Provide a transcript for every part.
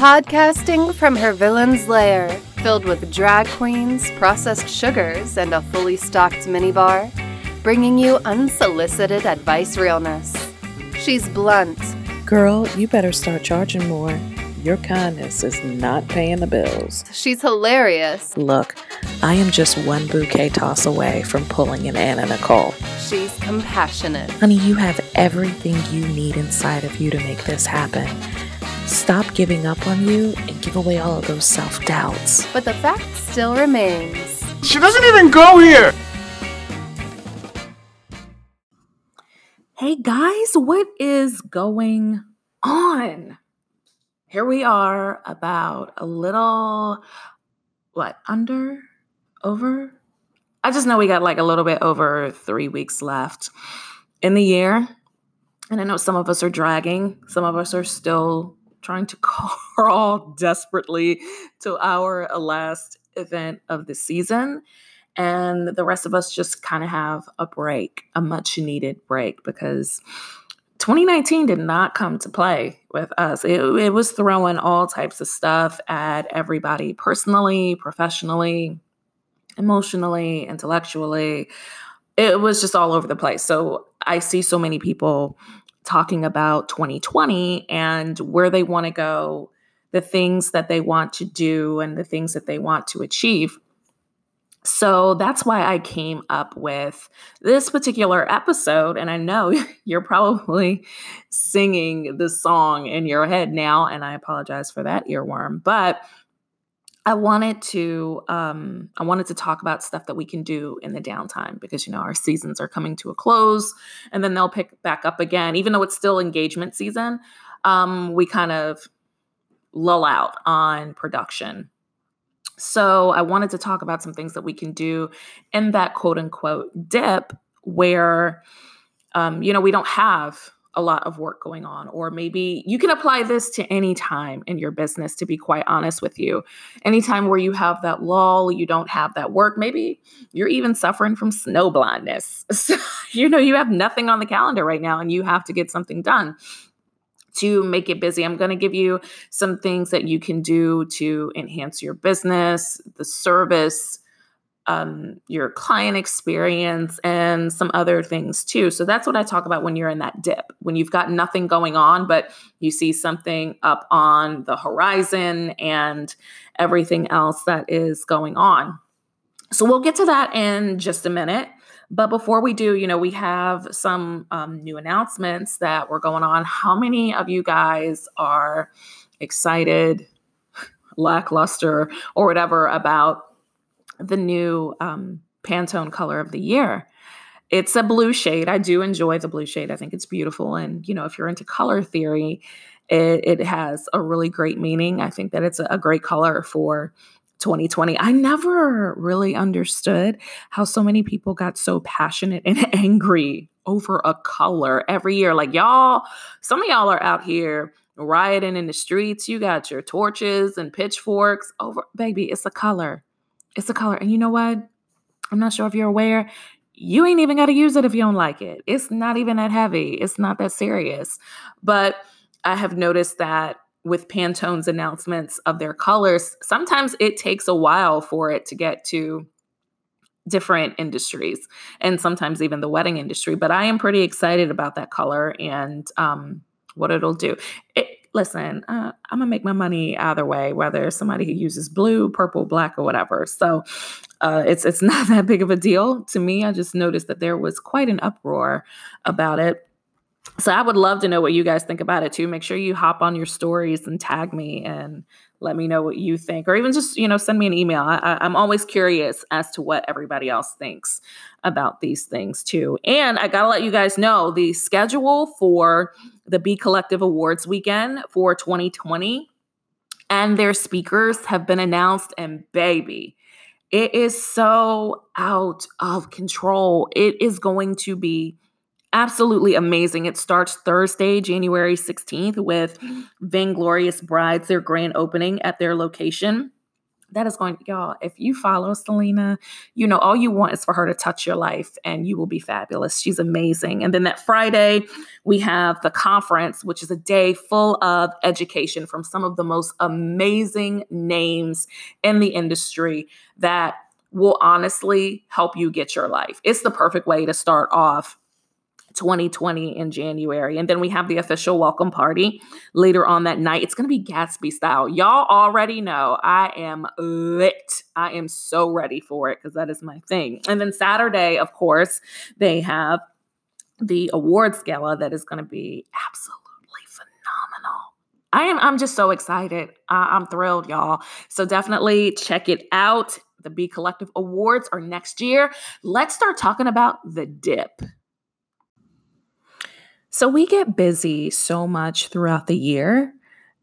Podcasting from her villain's lair, filled with drag queens, processed sugars, and a fully stocked minibar, bringing you unsolicited advice realness. She's blunt. Girl, you better start charging more. Your kindness is not paying the bills. She's hilarious. Look, I am just one bouquet toss away from pulling an Anna Nicole. She's compassionate. Honey, you have everything you need inside of you to make this happen. Stop giving up on you and give away all of those self doubts. But the fact still remains. She doesn't even go here! Hey guys, what is going on? Here we are, about a little, what, under, over? I just know we got like a little bit over three weeks left in the year. And I know some of us are dragging, some of us are still trying to crawl desperately to our last event of the season. And the rest of us just kind of have a break, a much needed break, because 2019 did not come to play with us. It, it was throwing all types of stuff at everybody personally, professionally, emotionally, intellectually. It was just all over the place. So I see so many people talking about 2020 and where they want to go, the things that they want to do, and the things that they want to achieve. So that's why I came up with this particular episode. And I know you're probably singing the song in your head now, and I apologize for that earworm. But I wanted to um, I wanted to talk about stuff that we can do in the downtime because you know our seasons are coming to a close and then they'll pick back up again. Even though it's still engagement season, um, we kind of lull out on production. So I wanted to talk about some things that we can do in that quote unquote dip where um, you know we don't have a lot of work going on or maybe you can apply this to any time in your business to be quite honest with you. Anytime where you have that lull you don't have that work maybe you're even suffering from snow blindness. So, you know you have nothing on the calendar right now and you have to get something done to make it busy. I'm going to give you some things that you can do to enhance your business the service um, your client experience and some other things too. So that's what I talk about when you're in that dip, when you've got nothing going on, but you see something up on the horizon and everything else that is going on. So we'll get to that in just a minute. But before we do, you know, we have some um, new announcements that were going on. How many of you guys are excited, lackluster, or whatever about the new um, Pantone color of the year. It's a blue shade. I do enjoy the blue shade. I think it's beautiful. And, you know, if you're into color theory, it, it has a really great meaning. I think that it's a, a great color for 2020. I never really understood how so many people got so passionate and angry over a color every year. Like, y'all, some of y'all are out here rioting in the streets. You got your torches and pitchforks over, baby, it's a color. It's a color. And you know what? I'm not sure if you're aware. You ain't even got to use it if you don't like it. It's not even that heavy. It's not that serious. But I have noticed that with Pantone's announcements of their colors, sometimes it takes a while for it to get to different industries and sometimes even the wedding industry. But I am pretty excited about that color and um, what it'll do. It, listen, uh, I'm gonna make my money either way, whether somebody who uses blue, purple, black, or whatever. So uh, it's it's not that big of a deal to me. I just noticed that there was quite an uproar about it. So I would love to know what you guys think about it too. Make sure you hop on your stories and tag me and let me know what you think, or even just you know send me an email. I, I'm always curious as to what everybody else thinks about these things too. And I gotta let you guys know the schedule for the B Collective Awards weekend for 2020, and their speakers have been announced. And baby, it is so out of control. It is going to be absolutely amazing. It starts Thursday, January 16th, with Vainglorious Brides, their grand opening at their location that is going, y'all, if you follow Selena, you know, all you want is for her to touch your life and you will be fabulous. She's amazing. And then that Friday, we have the conference, which is a day full of education from some of the most amazing names in the industry that will honestly help you get your life. It's the perfect way to start off 2020 in January. And then we have the official welcome party later on that night. It's going to be Gatsby style. Y'all already know I am lit. I am so ready for it because that is my thing. And then Saturday, of course, they have the awards gala that is going to be absolutely phenomenal. I am I'm just so excited. I'm thrilled, y'all. So definitely check it out. The B Collective Awards are next year. Let's start talking about the dip. So we get busy so much throughout the year,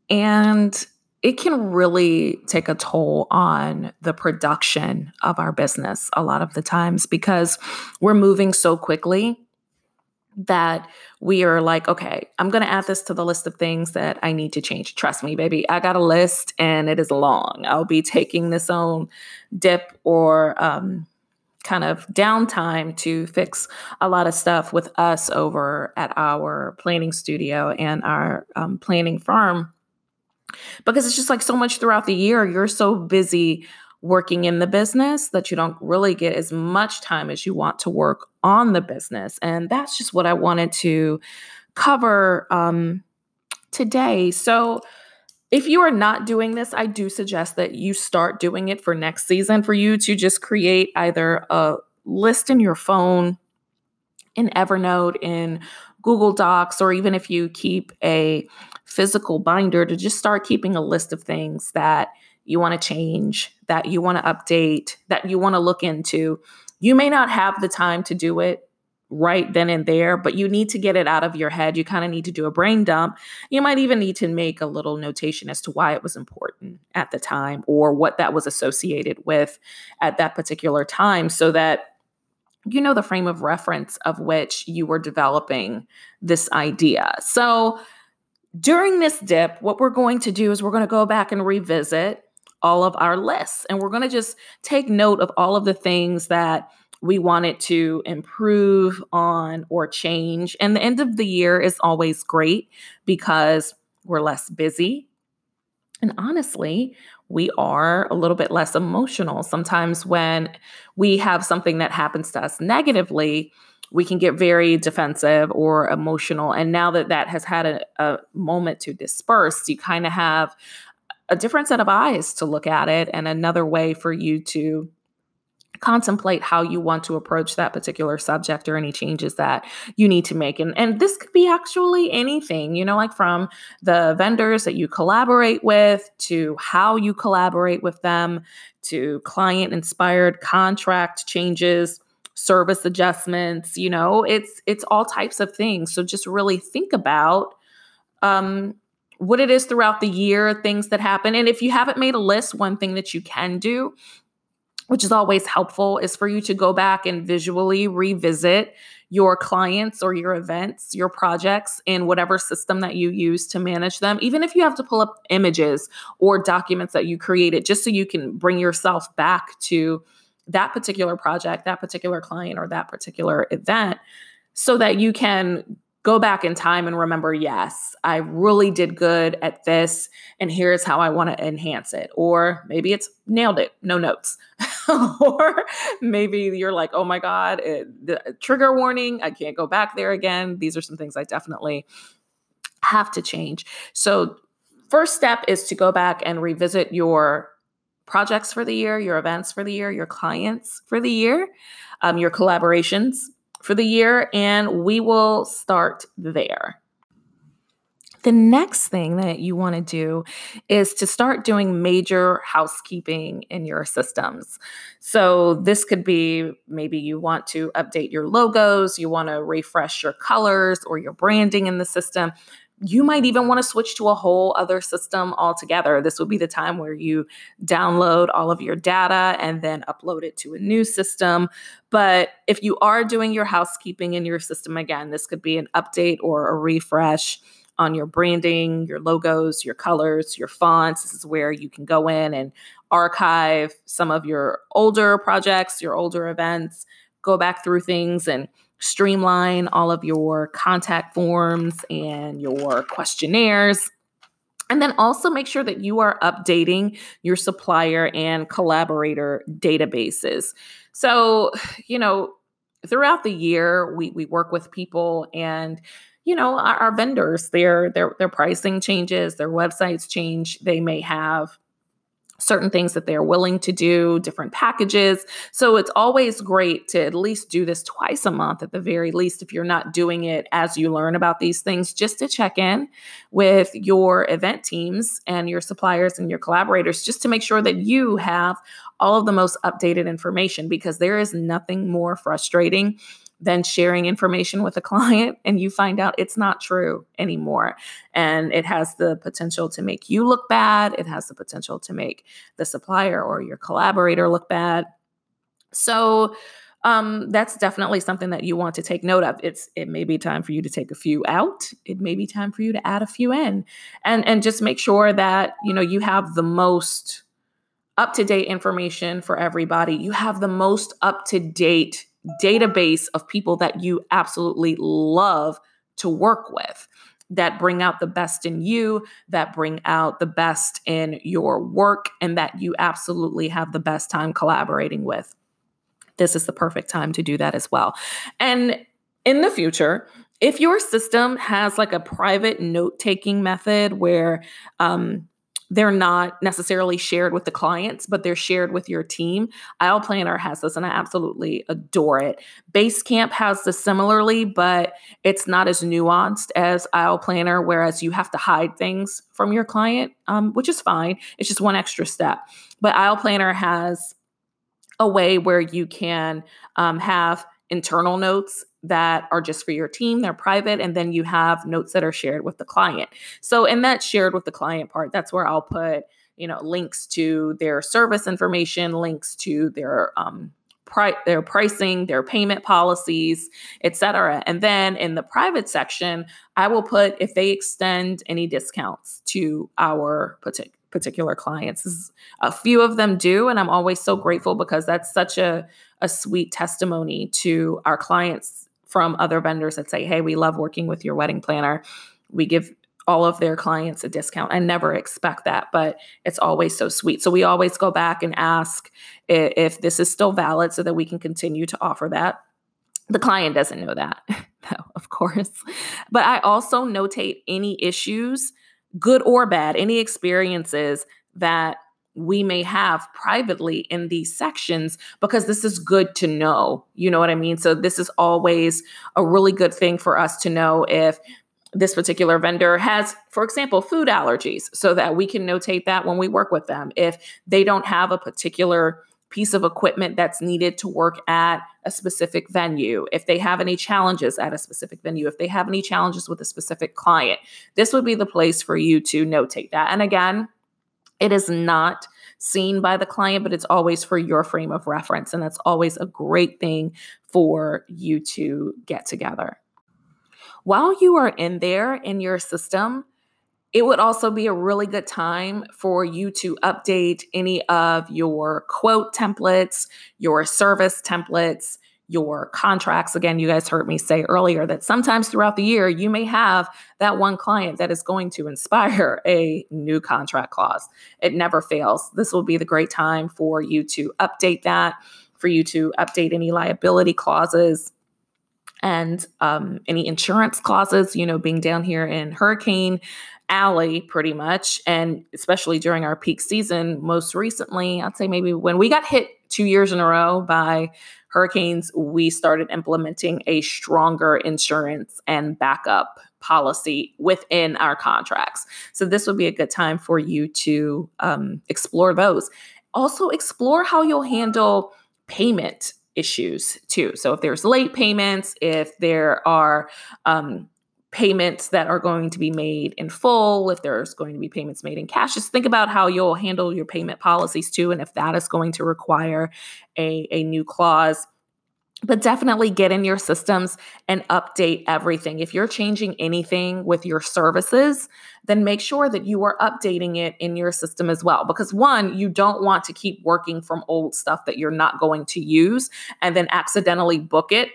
and it can really take a toll on the production of our business a lot of the times because we're moving so quickly that we are like, okay, I'm going to add this to the list of things that I need to change. Trust me, baby, I got a list and it is long. I'll be taking this own dip or um, kind of downtime to fix a lot of stuff with us over at our planning studio and our um, planning firm because it's just like so much throughout the year you're so busy working in the business that you don't really get as much time as you want to work on the business. And that's just what i wanted to cover um, today. So if you are not doing this, I do suggest that you start doing it for next season for you to just create either a list in your phone, in Evernote, in Google Docs, or even if you keep a physical binder, to just start keeping a list of things that you want to change, that you want to update, that you want to look into. You may not have the time to do it right then and there, but you need to get it out of your head. You kind of need to do a brain dump. You might even need to make a little notation as to why it was important at the time or what that was associated with at that particular time so that you know the frame of reference of which you were developing this idea. So during this dip, what we're going to do is we're going to go back and revisit all of our lists and we're going to just take note of all of the things that we wanted to improve on or change. And the end of the year is always great because we're less busy. And honestly, we are a little bit less emotional. Sometimes when we have something that happens to us negatively, we can get very defensive or emotional. And now that that has had a, a moment to disperse, you kind of have a different set of eyes to look at it and another way for you to contemplate how you want to approach that particular subject or any changes that you need to make and and this could be actually anything you know like from the vendors that you collaborate with to how you collaborate with them to client inspired contract changes service adjustments you know it's it's all types of things so just really think about um what it is throughout the year, things that happen. And if you haven't made a list, one thing that you can do which is always helpful, is for you to go back and visually revisit your clients or your events, your projects in whatever system that you use to manage them, even if you have to pull up images or documents that you created, just so you can bring yourself back to that particular project, that particular client, or that particular event, so that you can go back in time and remember, yes, I really did good at this, and here's how I want to enhance it. Or maybe it's nailed it, no notes. or maybe you're like, oh my God, it, the trigger warning, I can't go back there again. These are some things I definitely have to change. So, first step is to go back and revisit your projects for the year, your events for the year, your clients for the year, um, your collaborations for the year, and we will start there. The next thing that you want to do is to start doing major housekeeping in your systems. So, this could be maybe you want to update your logos, you want to refresh your colors or your branding in the system you might even want to switch to a whole other system altogether. This would be the time where you download all of your data and then upload it to a new system. But if you are doing your housekeeping in your system again, this could be an update or a refresh on your branding, your logos, your colors, your fonts. This is where you can go in and archive some of your older projects, your older events, go back through things and streamline all of your contact forms and your questionnaires. And then also make sure that you are updating your supplier and collaborator databases. So, you know, throughout the year, we, we work with people and you know our, our vendors their their their pricing changes their websites change they may have certain things that they're willing to do, different packages. So it's always great to at least do this twice a month at the very least if you're not doing it as you learn about these things just to check in with your event teams and your suppliers and your collaborators just to make sure that you have all of the most updated information because there is nothing more frustrating than sharing information with a client and you find out it's not true anymore. And it has the potential to make you look bad. It has the potential to make the supplier or your collaborator look bad. So, um, that's definitely something that you want to take note of. It's it may be time for you to take a few out. It may be time for you to add a few in, and and just make sure that you know you have the most up to date information for everybody. You have the most up to date database of people that you absolutely love to work with that bring out the best in you, that bring out the best in your work, and that you absolutely have the best time collaborating with. This is the perfect time to do that as well. And in the future, if your system has like a private note taking method where um, they're not necessarily shared with the clients, but they're shared with your team. Aisle Planner has this, and I absolutely adore it. Basecamp has this similarly, but it's not as nuanced as Aisle Planner, whereas you have to hide things from your client, um, which is fine. It's just one extra step. But Aisle Planner has a way where you can um, have internal notes that are just for your team, they're private, and then you have notes that are shared with the client. So, in that shared with the client part, that's where I'll put, you know, links to their service information, links to their um, pri- their pricing, their payment policies, etc. And then in the private section, I will put if they extend any discounts to our particular particular clients. A few of them do, and I'm always so grateful because that's such a a sweet testimony to our clients from other vendors that say, "Hey, we love working with your wedding planner. We give all of their clients a discount." I never expect that, but it's always so sweet. So we always go back and ask if, if this is still valid so that we can continue to offer that. The client doesn't know that, no, of course. But I also notate any issues good or bad, any experiences that we may have privately in these sections because this is good to know. You know what I mean? So, this is always a really good thing for us to know if this particular vendor has, for example, food allergies, so that we can notate that when we work with them. If they don't have a particular piece of equipment that's needed to work at a specific venue, if they have any challenges at a specific venue, if they have any challenges with a specific client, this would be the place for you to notate that. And again, it is not seen by the client, but it's always for your frame of reference. And that's always a great thing for you to get together. While you are in there in your system, it would also be a really good time for you to update any of your quote templates, your service templates, your contracts. Again, you guys heard me say earlier that sometimes throughout the year, you may have that one client that is going to inspire a new contract clause. It never fails. This will be the great time for you to update that, for you to update any liability clauses and um, any insurance clauses, you know, being down here in hurricane alley pretty much and especially during our peak season most recently i'd say maybe when we got hit two years in a row by hurricanes we started implementing a stronger insurance and backup policy within our contracts. So this would be a good time for you to um, explore those. Also explore how you'll handle payment issues too. So if there's late payments if there are um, payments that are going to be made in full, if there's going to be payments made in cash. Just think about how you'll handle your payment policies too, and if that is going to require a, a new clause. but definitely get in your systems and update everything. If you're changing anything with your services, then make sure that you are updating it in your system as well. Because one, you don't want to keep working from old stuff that you're not going to use and then accidentally book it.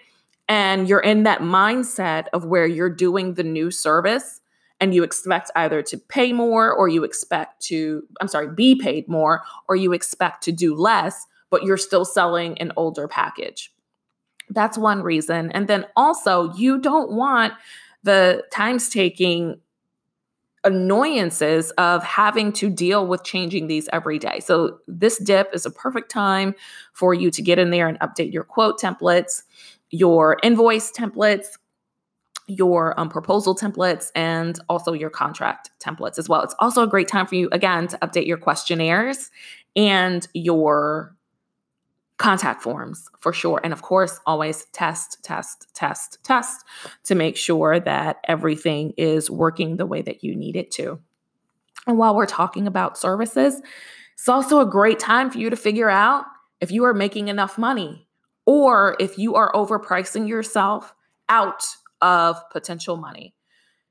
And you're in that mindset of where you're doing the new service and you expect either to pay more or you expect to, I'm sorry, be paid more or you expect to do less, but you're still selling an older package that's one reason. And then also, you don't want the times taking annoyances of having to deal with changing these every day. So, this dip is a perfect time for you to get in there and update your quote templates, your invoice templates, your um, proposal templates, and also your contract templates as well. It's also a great time for you, again, to update your questionnaires and your contact forms for sure. And of course, always test, test, test, test to make sure that everything is working the way that you need it to. And while we're talking about services, it's also a great time for you to figure out if you are making enough money or if you are overpricing yourself out of potential money.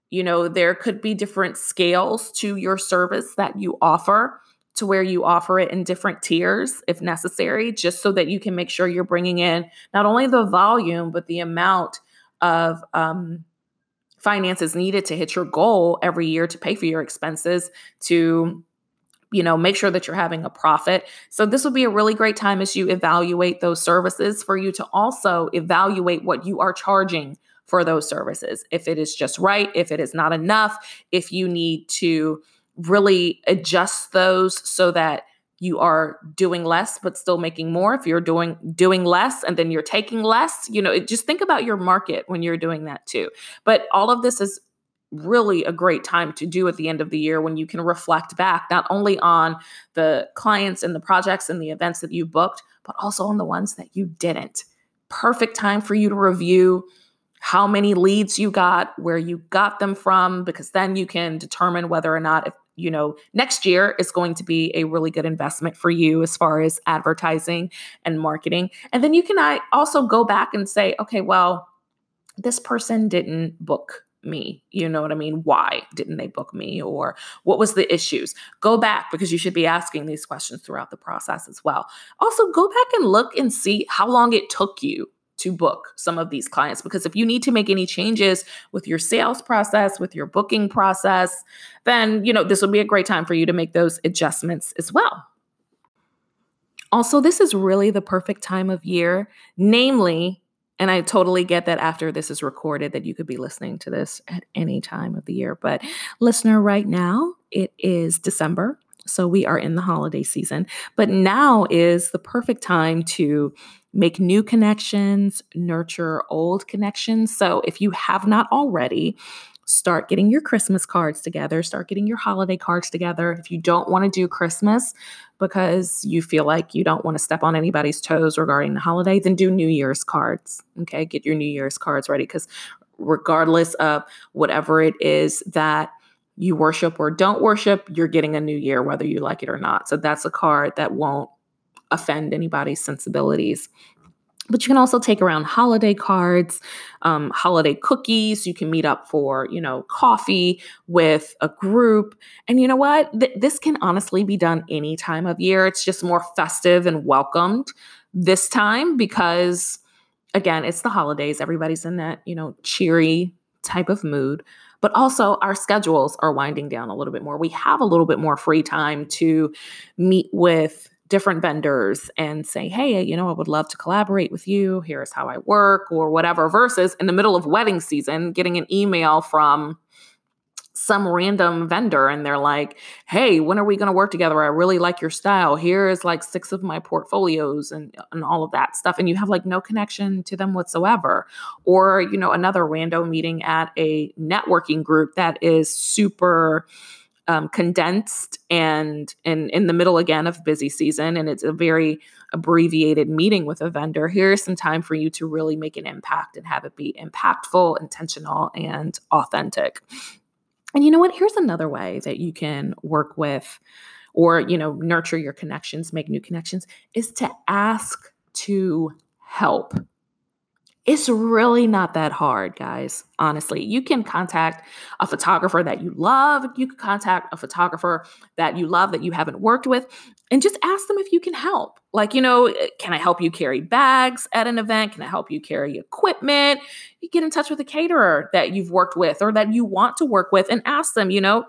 You know, there could be different scales to your service that you offer to where you offer it in different tiers if necessary, just so that you can make sure you're bringing in not only the volume, but the amount of um, finances needed to hit your goal every year to pay for your expenses, to you know make sure that you're having a profit. So this would be a really great time as you evaluate those services for you to also evaluate what you are charging for those services. If it is just right if it is not enough if you need to really adjust those so that you are doing less but still making more. If you're doing doing less and then you're taking less you know just think about your market when you're doing that too. But all of this is really a great time to do at the end of the year when you can reflect back not only on the clients and the projects and the events that you booked but also on the ones that you didn't perfect time for you to review how many leads you got, where you got them from, because then you can determine whether or not if you know next year is going to be a really good investment for you as far as advertising and marketing. And then you can I also go back and say, okay, well, this person didn't book me. You know what I mean? Why didn't they book me? Or what was the issues? Go back because you should be asking these questions throughout the process as well. Also, go back and look and see how long it took you to book some of these clients because if you need to make any changes with your sales process with your booking process then you know this would be a great time for you to make those adjustments as well also this is really the perfect time of year namely and I totally get that after this is recorded that you could be listening to this at any time of the year. But listener, right now it is December. So we are in the holiday season. But now is the perfect time to make new connections, nurture old connections. So if you have not already, start getting your Christmas cards together, start getting your holiday cards together. If you don't want to do Christmas because you feel like you don't want to step on anybody's toes regarding the holiday, then do New Year's cards. Okay, get your New Year's cards ready because regardless of whatever it is that you worship or don't worship, you're getting a new year, whether you like it or not. So that's a card that won't offend anybody's sensibilities. But you can also take around holiday cards, um, holiday cookies. You can meet up for, you know, coffee with a group. And you know what? Th- this can honestly be done any time of year. It's just more festive and welcomed this time because, again, it's the holidays. Everybody's in that, you know, cheery type of mood but also our schedules are winding down a little bit more. We have a little bit more free time to meet with different vendors and say, hey, you know, I would love to collaborate with you. Here's how I work or whatever, versus in the middle of wedding season, getting an email from some random vendor and they're like, hey, when are we going to work together? I really like your style. Here is like six of my portfolios and, and all of that stuff. And you have like no connection to them whatsoever. Or, you know, another random meeting at a networking group that is super um, condensed and in in the middle again of busy season and it's a very abbreviated meeting with a vendor here's some time for you to really make an impact and have it be impactful intentional and authentic. And you know what? Here's another way that you can work with or you know nurture your connections make new connections is to ask to help It's really not that hard, guys. Honestly, you can contact a photographer that you love. You can contact a photographer that you love that you haven't worked with and just ask them if you can help. Like, you know, eh, can I help you carry bags at an event? Can I help you carry equipment? You get in touch with a caterer that you've worked with or that you want to work with and ask them, you know,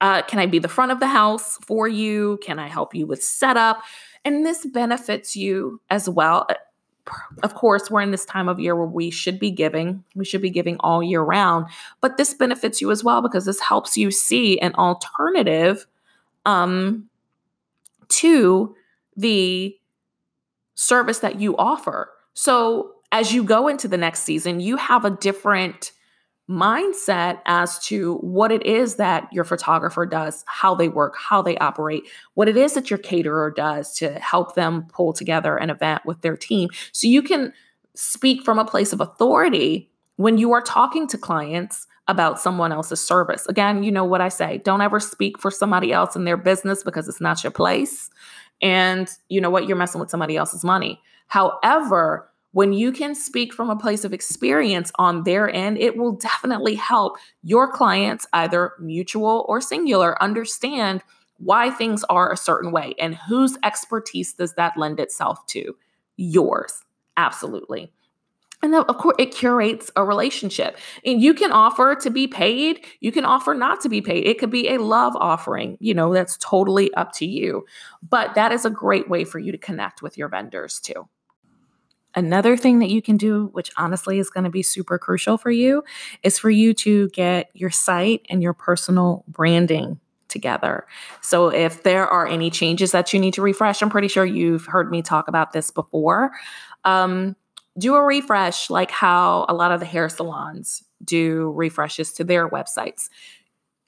uh, can I be the front of the house for you? Can I help you with setup? And this benefits you as well of course, we're in this time of year where we should be giving. We should be giving all year round. But this benefits you as well because this helps you see an alternative um, to the service that you offer. So as you go into the next season, you have a different mindset as to what it is that your photographer does, how they work, how they operate, what it is that your caterer does to help them pull together an event with their team. So you can speak from a place of authority when you are talking to clients about someone else's service. Again, you know what I say don't ever speak for somebody else in their business because it's not your place. And you know what? You're messing with somebody else's money. However, when you can speak from a place of experience on their end, it will definitely help your clients, either mutual or singular, understand why things are a certain way and whose expertise does that lend itself to? Yours. Absolutely. And then, of course, it curates a relationship. And you can offer to be paid. You can offer not to be paid. It could be a love offering. You know, that's totally up to you. But that is a great way for you to connect with your vendors too. Another thing that you can do, which honestly is going to be super crucial for you, is for you to get your site and your personal branding together. So if there are any changes that you need to refresh, I'm pretty sure you've heard me talk about this before. Um, do a refresh like how a lot of the hair salons do refreshes to their websites.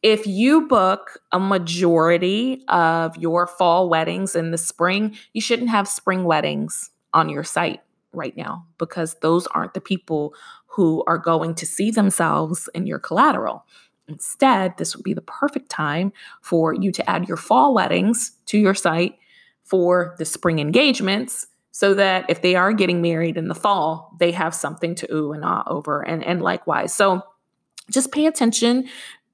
If you book a majority of your fall weddings in the spring, you shouldn't have spring weddings on your site right now because those aren't the people who are going to see themselves in your collateral. Instead, this would be the perfect time for you to add your fall weddings to your site for the spring engagements so that if they are getting married in the fall, they have something to ooh and ah over, and, and likewise. So just pay attention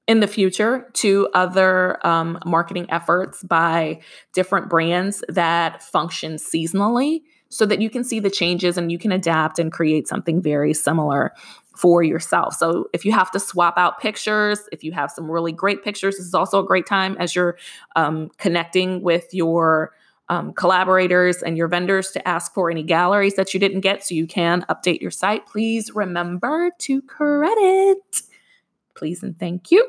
in the future to other um, marketing efforts by different brands that function seasonally so that you can see the changes and you can adapt and create something very similar for yourself. So if you have to swap out pictures, if you have some really great pictures, this is also a great time as you're um, connecting with your um, collaborators and your vendors to ask for any galleries that you didn't get so you can update your site. Please remember to credit. Please and thank you.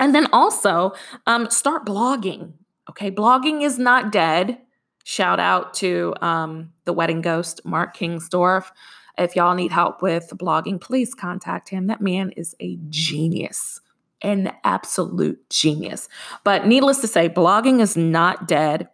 And then also um, start blogging. Okay, blogging is not dead. Shout out to um, the wedding ghost, Mark Kingsdorf. If y'all need help with blogging, please contact him. That man is a genius, an absolute genius. But needless to say, blogging is not dead.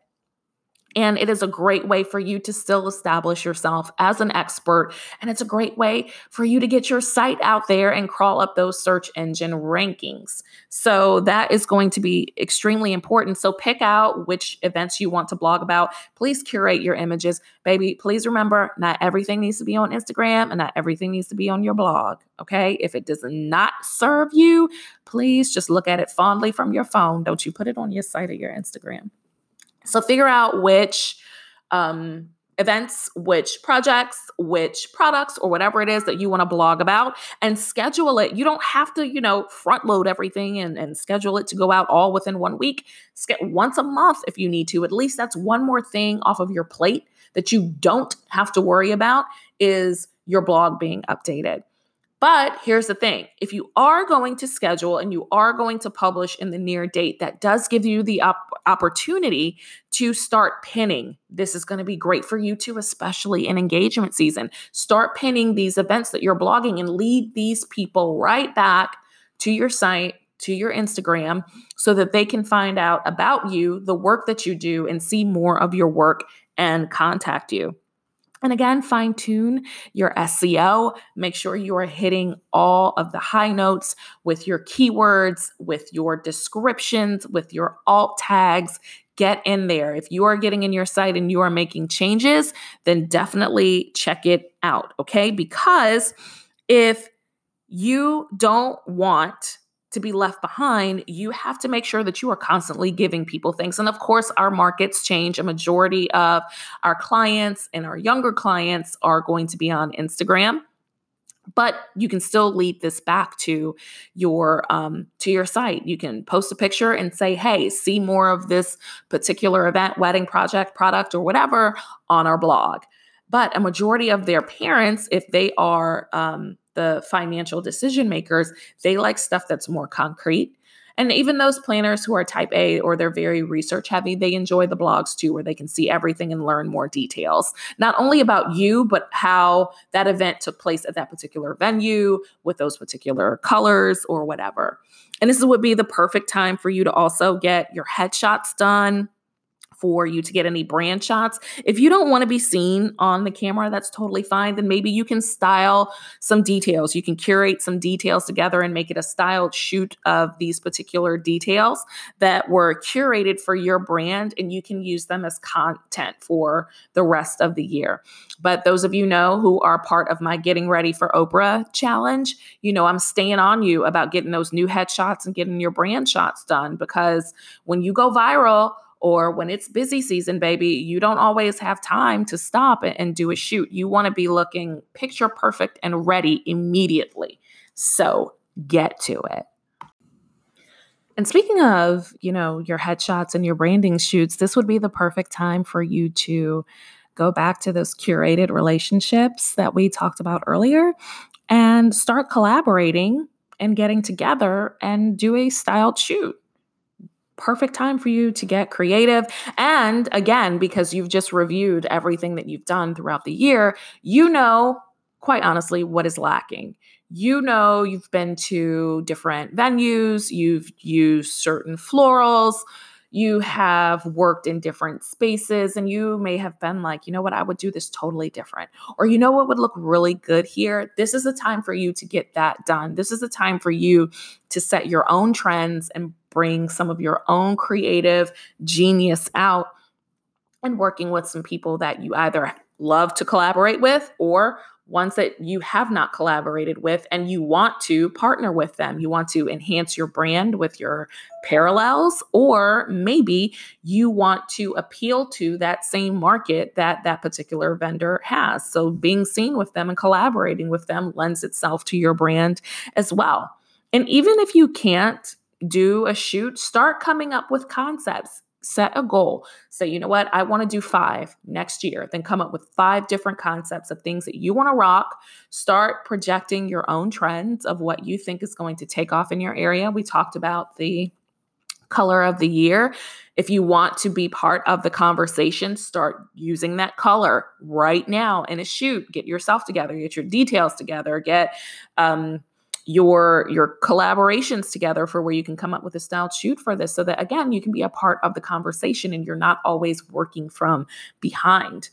And it is a great way for you to still establish yourself as an expert. And it's a great way for you to get your site out there and crawl up those search engine rankings. So that is going to be extremely important. So pick out which events you want to blog about. Please curate your images. Baby, please remember not everything needs to be on Instagram and not everything needs to be on your blog. Okay. If it does not serve you, please just look at it fondly from your phone. Don't you put it on your site or your Instagram. So figure out which um, events, which projects, which products, or whatever it is that you want to blog about and schedule it. You don't have to, you know, front load everything and, and schedule it to go out all within one week. Once a month if you need to. At least that's one more thing off of your plate that you don't have to worry about is your blog being updated. But here's the thing if you are going to schedule and you are going to publish in the near date, that does give you the op- opportunity to start pinning. This is going to be great for you too, especially in engagement season. Start pinning these events that you're blogging and lead these people right back to your site, to your Instagram, so that they can find out about you, the work that you do, and see more of your work and contact you. And again, fine tune your SEO. Make sure you are hitting all of the high notes with your keywords, with your descriptions, with your alt tags. get in there. If you are getting in your site and you are making changes, then definitely check it out, okay? Because if you don't want to be left behind, you have to make sure that you are constantly giving people things. And of course, our markets change. A majority of our clients and our younger clients are going to be on Instagram but you can still lead this back to your um, to your site you can post a picture and say hey see more of this particular event wedding project product or whatever on our blog but a majority of their parents if they are um, the financial decision makers, they like stuff that's more concrete. And even those planners who are type A or they're very research heavy, they enjoy the blogs too, where they can see everything and learn more details, not only about you, but how that event took place at that particular venue with those particular colors or whatever. And this would be the perfect time for you to also get your headshots done for you to get any brand shots. If you don't want to be seen on the camera, that's totally fine. Then maybe you can style some details. You can curate some details together and make it a styled shoot of these particular details that were curated for your brand, and you can use them as content for the rest of the year. But those of you know who are part of my Getting Ready for Oprah challenge, you know I'm staying on you about getting those new headshots and getting your brand shots done because when you go viral, or when it's busy season, baby, you don't always have time to stop and do a shoot. You want to be looking picture perfect and ready immediately. So get to it. And speaking of, you know, your headshots and your branding shoots, this would be the perfect time for you to go back to those curated relationships that we talked about earlier and start collaborating and getting together and do a styled shoot perfect time for you to get creative. And again, because you've just reviewed everything that you've done throughout the year, you know, quite honestly, what is lacking. You know, you've been to different venues, you've used certain florals, you have worked in different spaces, and you may have been like, you know what, I would do this totally different. Or, you know what would look really good here? This is a time for you to get that done. This is a time for you to set your own trends and bring some of your own creative genius out and working with some people that you either love to collaborate with or ones that you have not collaborated with and you want to partner with them. You want to enhance your brand with your parallels, or maybe you want to appeal to that same market that that particular vendor has. So being seen with them and collaborating with them lends itself to your brand as well. And even if you can't do a shoot, start coming up with concepts. Set a goal. Say, you know what, I want to do five next year. Then come up with five different concepts of things that you want to rock. Start projecting your own trends of what you think is going to take off in your area. We talked about the color of the year. If you want to be part of the conversation, start using that color right now in a shoot. Get yourself together, get your details together, get um, your your collaborations together for where you can come up with a style shoot for this so that again you can be a part of the conversation and you're not always working from behind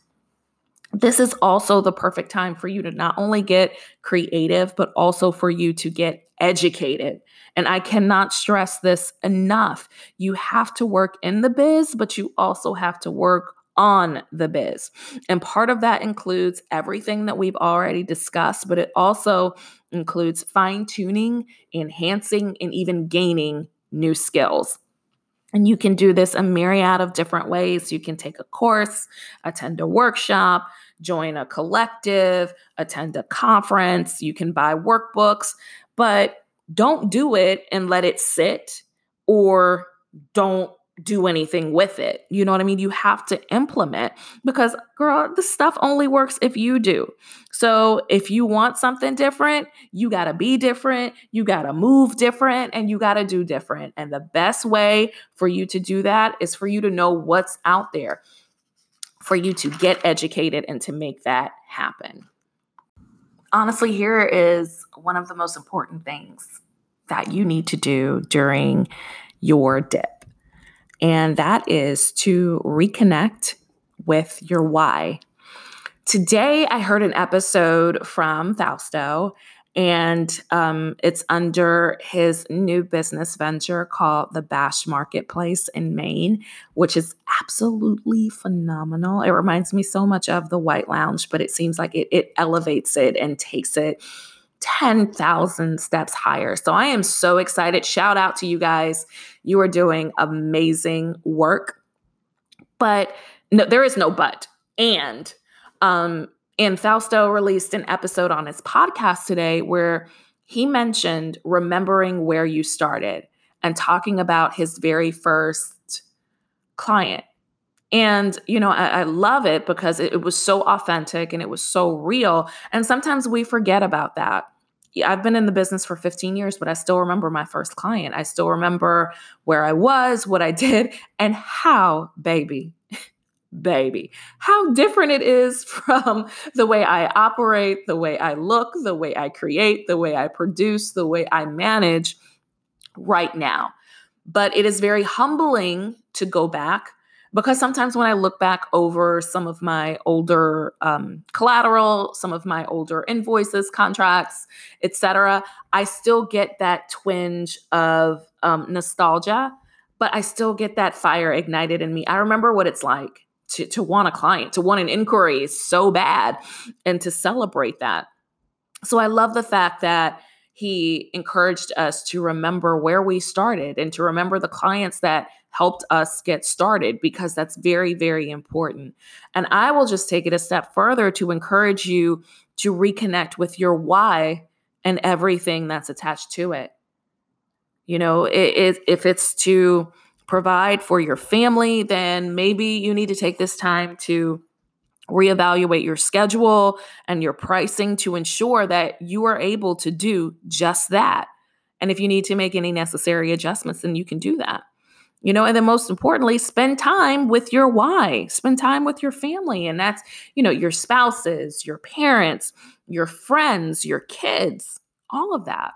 this is also the perfect time for you to not only get creative but also for you to get educated and I cannot stress this enough. You have to work in the biz, but you also have to work on the biz. And part of that includes everything that we've already discussed, but it also includes fine tuning, enhancing, and even gaining new skills. And you can do this a myriad of different ways. You can take a course, attend a workshop, join a collective, attend a conference, you can buy workbooks, but don't do it and let it sit or don't do anything with it. You know what I mean? You have to implement because, girl, the stuff only works if you do. So, if you want something different, you got to be different, you got to move different, and you got to do different. And the best way for you to do that is for you to know what's out there, for you to get educated and to make that happen. Honestly, here is one of the most important things that you need to do during your dip and that is to reconnect with your why. Today, I heard an episode from Fausto, and um, it's under his new business venture called the Bash Marketplace in Maine, which is absolutely phenomenal. It reminds me so much of the White Lounge, but it seems like it, it elevates it and takes it 10,000 steps higher. So I am so excited. Shout out to you guys. You are doing amazing work. But no, there is no but. And um, and Fausto released an episode on his podcast today where he mentioned remembering where you started and talking about his very first client. And, you know, I, I love it because it, it was so authentic and it was so real. And sometimes we forget about that. I've been in the business for 15 years, but I still remember my first client. I still remember where I was, what I did, and how, baby, baby, how different it is from the way I operate, the way I look, the way I create, the way I produce, the way I manage right now. But it is very humbling to go back because sometimes when I look back over some of my older um, collateral, some of my older invoices, contracts, etc., I still get that twinge of um, nostalgia, but I still get that fire ignited in me. I remember what it's like to, to want a client, to want an inquiry so bad, and to celebrate that. So I love the fact that he encouraged us to remember where we started and to remember the clients that helped us get started because that's very, very important. And I will just take it a step further to encourage you to reconnect with your why and everything that's attached to it. You know, it, it, if it's to provide for your family, then maybe you need to take this time to reevaluate your schedule and your pricing to ensure that you are able to do just that. And if you need to make any necessary adjustments, then you can do that. You know, and then most importantly, spend time with your why, spend time with your family. And that's, you know, your spouses, your parents, your friends, your kids, all of that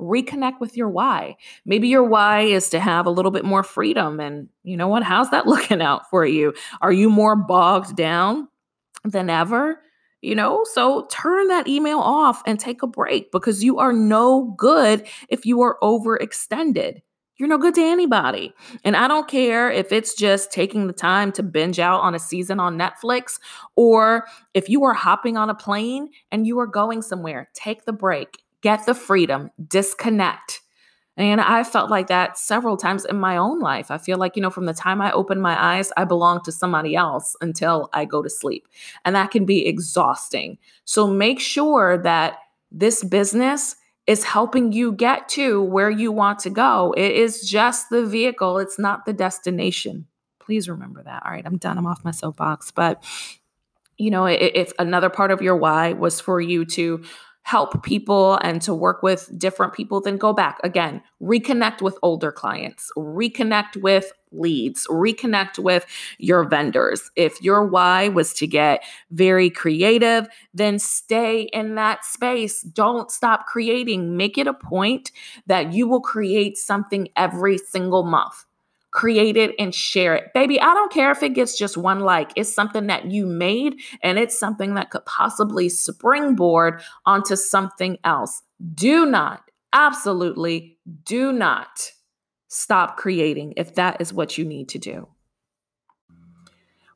reconnect with your why. Maybe your why is to have a little bit more freedom. And you know what? How's that looking out for you? Are you more bogged down than ever? You know, so turn that email off and take a break because you are no good if you are overextended. You're no good to anybody. And I don't care if it's just taking the time to binge out on a season on Netflix or if you are hopping on a plane and you are going somewhere, take the break get the freedom, disconnect. And I felt like that several times in my own life. I feel like, you know, from the time I open my eyes, I belong to somebody else until I go to sleep. And that can be exhausting. So make sure that this business is helping you get to where you want to go. It is just the vehicle, it's not the destination. Please remember that. All right, I'm done. I'm off my soapbox. But, you know, if another part of your why was for you to help people and to work with different people, then go back again, reconnect with older clients, reconnect with leads, reconnect with your vendors. If your why was to get very creative, then stay in that space. Don't stop creating. Make it a point that you will create something every single month create it and share it. Baby, I don't care if it gets just one like. It's something that you made and it's something that could possibly springboard onto something else. Do not, absolutely do not stop creating if that is what you need to do.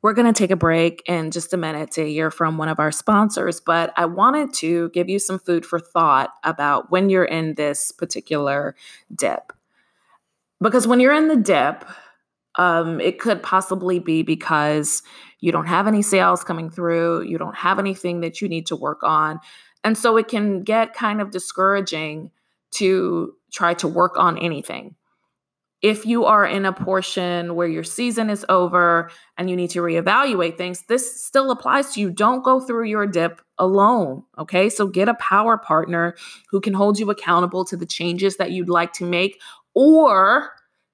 We're going to take a break in just a minute to hear from one of our sponsors, but I wanted to give you some food for thought about when you're in this particular dip. Because when you're in the dip, um, it could possibly be because you don't have any sales coming through, you don't have anything that you need to work on. And so it can get kind of discouraging to try to work on anything. If you are in a portion where your season is over and you need to reevaluate things, this still applies to you. Don't go through your dip alone. Okay. So get a power partner who can hold you accountable to the changes that you'd like to make or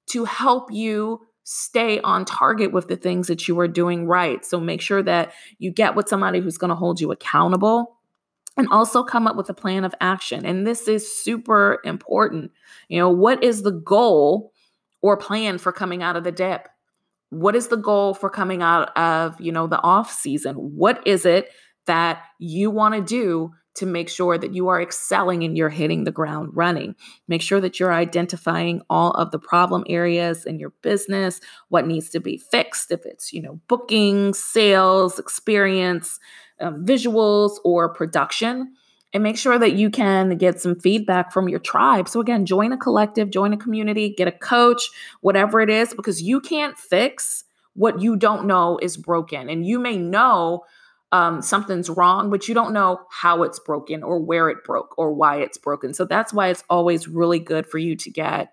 to help you stay on target with the things that you are doing right. So make sure that you get with somebody who's going to hold you accountable and also come up with a plan of action. And this is super important. You know, what is the goal or plan for coming out of the dip? What is the goal for coming out of, you know, the off season? What is it that you want to do to make sure that you are excelling and you're hitting the ground running. Make sure that you're identifying all of the problem areas in your business, what needs to be fixed, if it's, you know, booking, sales, experience, um, visuals, or production. And make sure that you can get some feedback from your tribe. So, again, join a collective, join a community, get a coach, whatever it is, because you can't fix what you don't know is broken. And you may know um, something's wrong, but you don't know how it's broken or where it broke or why it's broken. So that's why it's always really good for you to get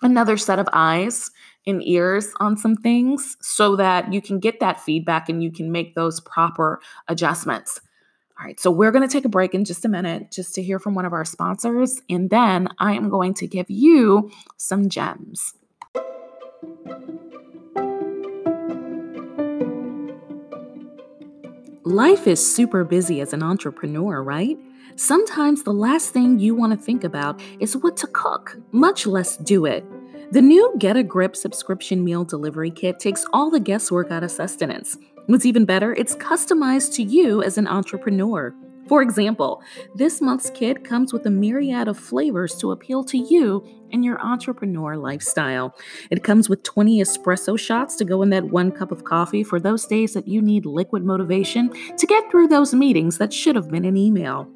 another set of eyes and ears on some things so that you can get that feedback and you can make those proper adjustments. All right, so we're going to take a break in just a minute just to hear from one of our sponsors, and then I am going to give you some gems. Life is super busy as an entrepreneur, right? Sometimes the last thing you want to think about is what to cook, much less do it. The new Get a Grip subscription meal delivery kit takes all the guesswork out of sustenance. What's even better, it's customized to you as an entrepreneur. For example, this month's kit comes with a myriad of flavors to appeal to you and your entrepreneur lifestyle. It comes with 20 espresso shots to go in that one cup of coffee for those days that you need liquid motivation to get through those meetings that should have been an email.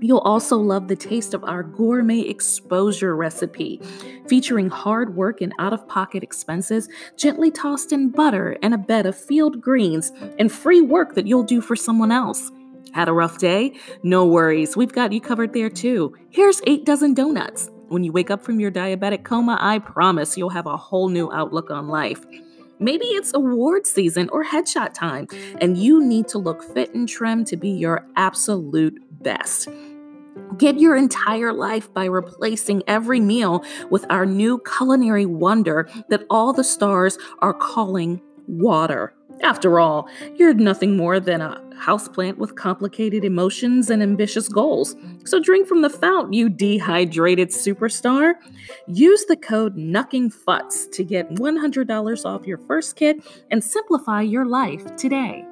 You'll also love the taste of our gourmet exposure recipe, featuring hard work and out of pocket expenses, gently tossed in butter and a bed of field greens, and free work that you'll do for someone else. Had a rough day? No worries, we've got you covered there too. Here's eight dozen donuts. When you wake up from your diabetic coma, I promise you'll have a whole new outlook on life. Maybe it's award season or headshot time, and you need to look fit and trim to be your absolute best. Get your entire life by replacing every meal with our new culinary wonder that all the stars are calling water. After all, you're nothing more than a houseplant with complicated emotions and ambitious goals. So drink from the fount, you dehydrated superstar. Use the code NUCKINGFUTS to get $100 off your first kit and simplify your life today.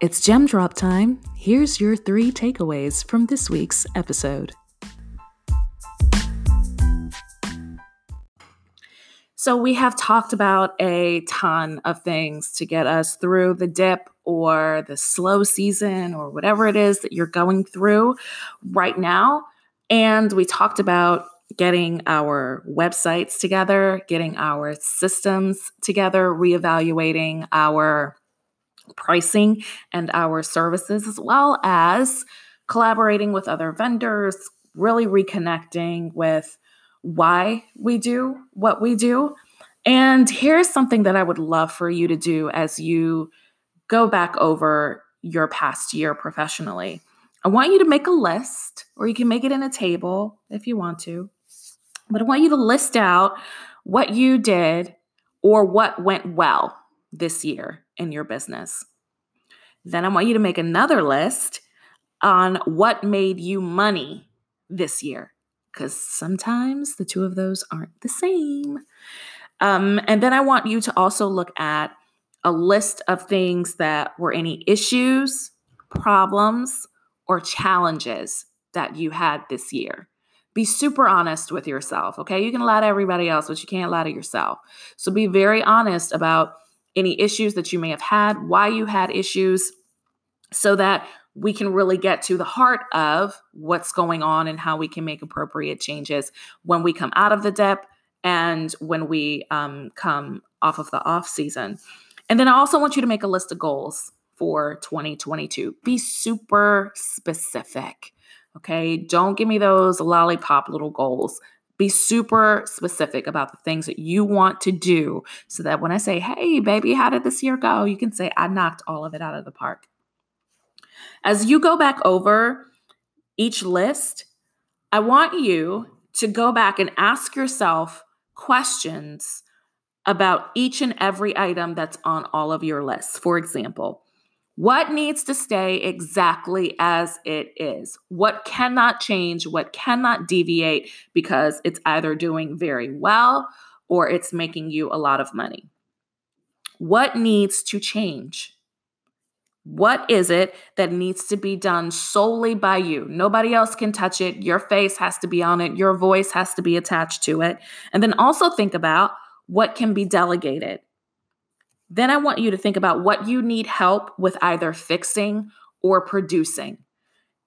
It's gem drop time. Here's your three takeaways from this week's episode. So, we have talked about a ton of things to get us through the dip or the slow season or whatever it is that you're going through right now. And we talked about getting our websites together, getting our systems together, reevaluating our pricing and our services, as well as collaborating with other vendors, really reconnecting with why we do what we do. And here's something that I would love for you to do as you go back over your past year professionally. I want you to make a list, or you can make it in a table if you want to. But I want you to list out what you did or what went well this year in your business. Then I want you to make another list on what made you money this year, because sometimes the two of those aren't the same. Um, and then I want you to also look at a list of things that were any issues, problems, or challenges that you had this year. Be super honest with yourself, okay? You can lie to everybody else, but you can't lie to yourself. So be very honest about any issues that you may have had, why you had issues, so that we can really get to the heart of what's going on and how we can make appropriate changes when we come out of the dip and when we um, come off of the off season. And then I also want you to make a list of goals for 2022. Be super specific. Okay. Don't give me those lollipop little goals. Be super specific about the things that you want to do so that when I say, hey, baby, how did this year go? You can say, I knocked all of it out of the park. As you go back over each list, I want you to go back and ask yourself questions about each and every item that's on all of your lists. For example, What needs to stay exactly as it is? What cannot change? What cannot deviate because it's either doing very well or it's making you a lot of money? What needs to change? What is it that needs to be done solely by you? Nobody else can touch it. Your face has to be on it. Your voice has to be attached to it. And then also think about what can be delegated. Then I want you to think about what you need help with either fixing or producing.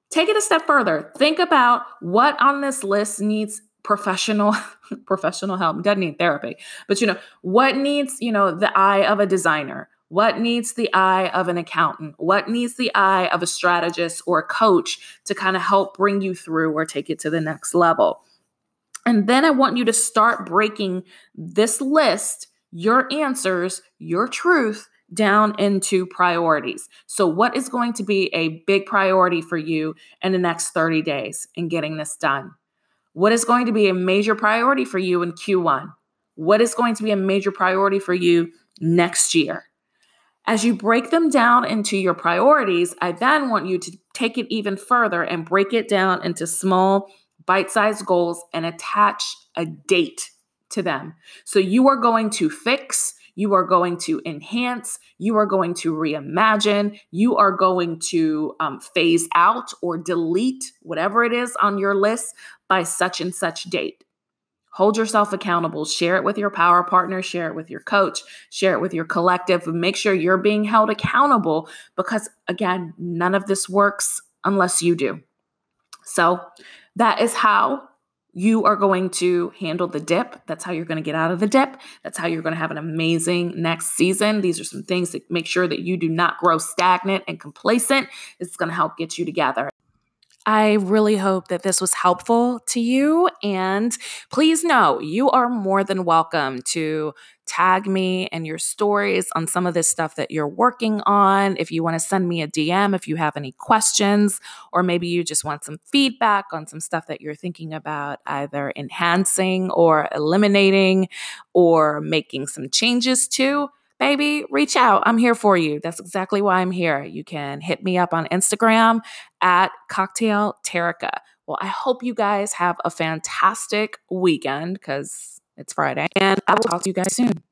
Take it a step further. Think about what on this list needs professional professional help. Doesn't need therapy. But you know, what needs, you know, the eye of a designer? What needs the eye of an accountant? What needs the eye of a strategist or a coach to kind of help bring you through or take it to the next level? And then I want you to start breaking this list your answers, your truth down into priorities. So, what is going to be a big priority for you in the next 30 days in getting this done? What is going to be a major priority for you in Q1? What is going to be a major priority for you next year? As you break them down into your priorities, I then want you to take it even further and break it down into small, bite sized goals and attach a date to them. So you are going to fix, you are going to enhance, you are going to reimagine, you are going to um, phase out or delete whatever it is on your list by such and such date. Hold yourself accountable. Share it with your power partner, share it with your coach, share it with your collective. Make sure you're being held accountable because, again, none of this works unless you do. So, that is how you are going to handle the dip. That's how you're going to get out of the dip. That's how you're going to have an amazing next season. These are some things to make sure that you do not grow stagnant and complacent. It's going to help get you together. I really hope that this was helpful to you. And please know you are more than welcome to tag me and your stories on some of this stuff that you're working on. If you want to send me a DM, if you have any questions, or maybe you just want some feedback on some stuff that you're thinking about either enhancing or eliminating or making some changes to baby, reach out. I'm here for you. That's exactly why I'm here. You can hit me up on Instagram at Cocktail Terica. Well, I hope you guys have a fantastic weekend because it's Friday, and I will talk to you guys soon.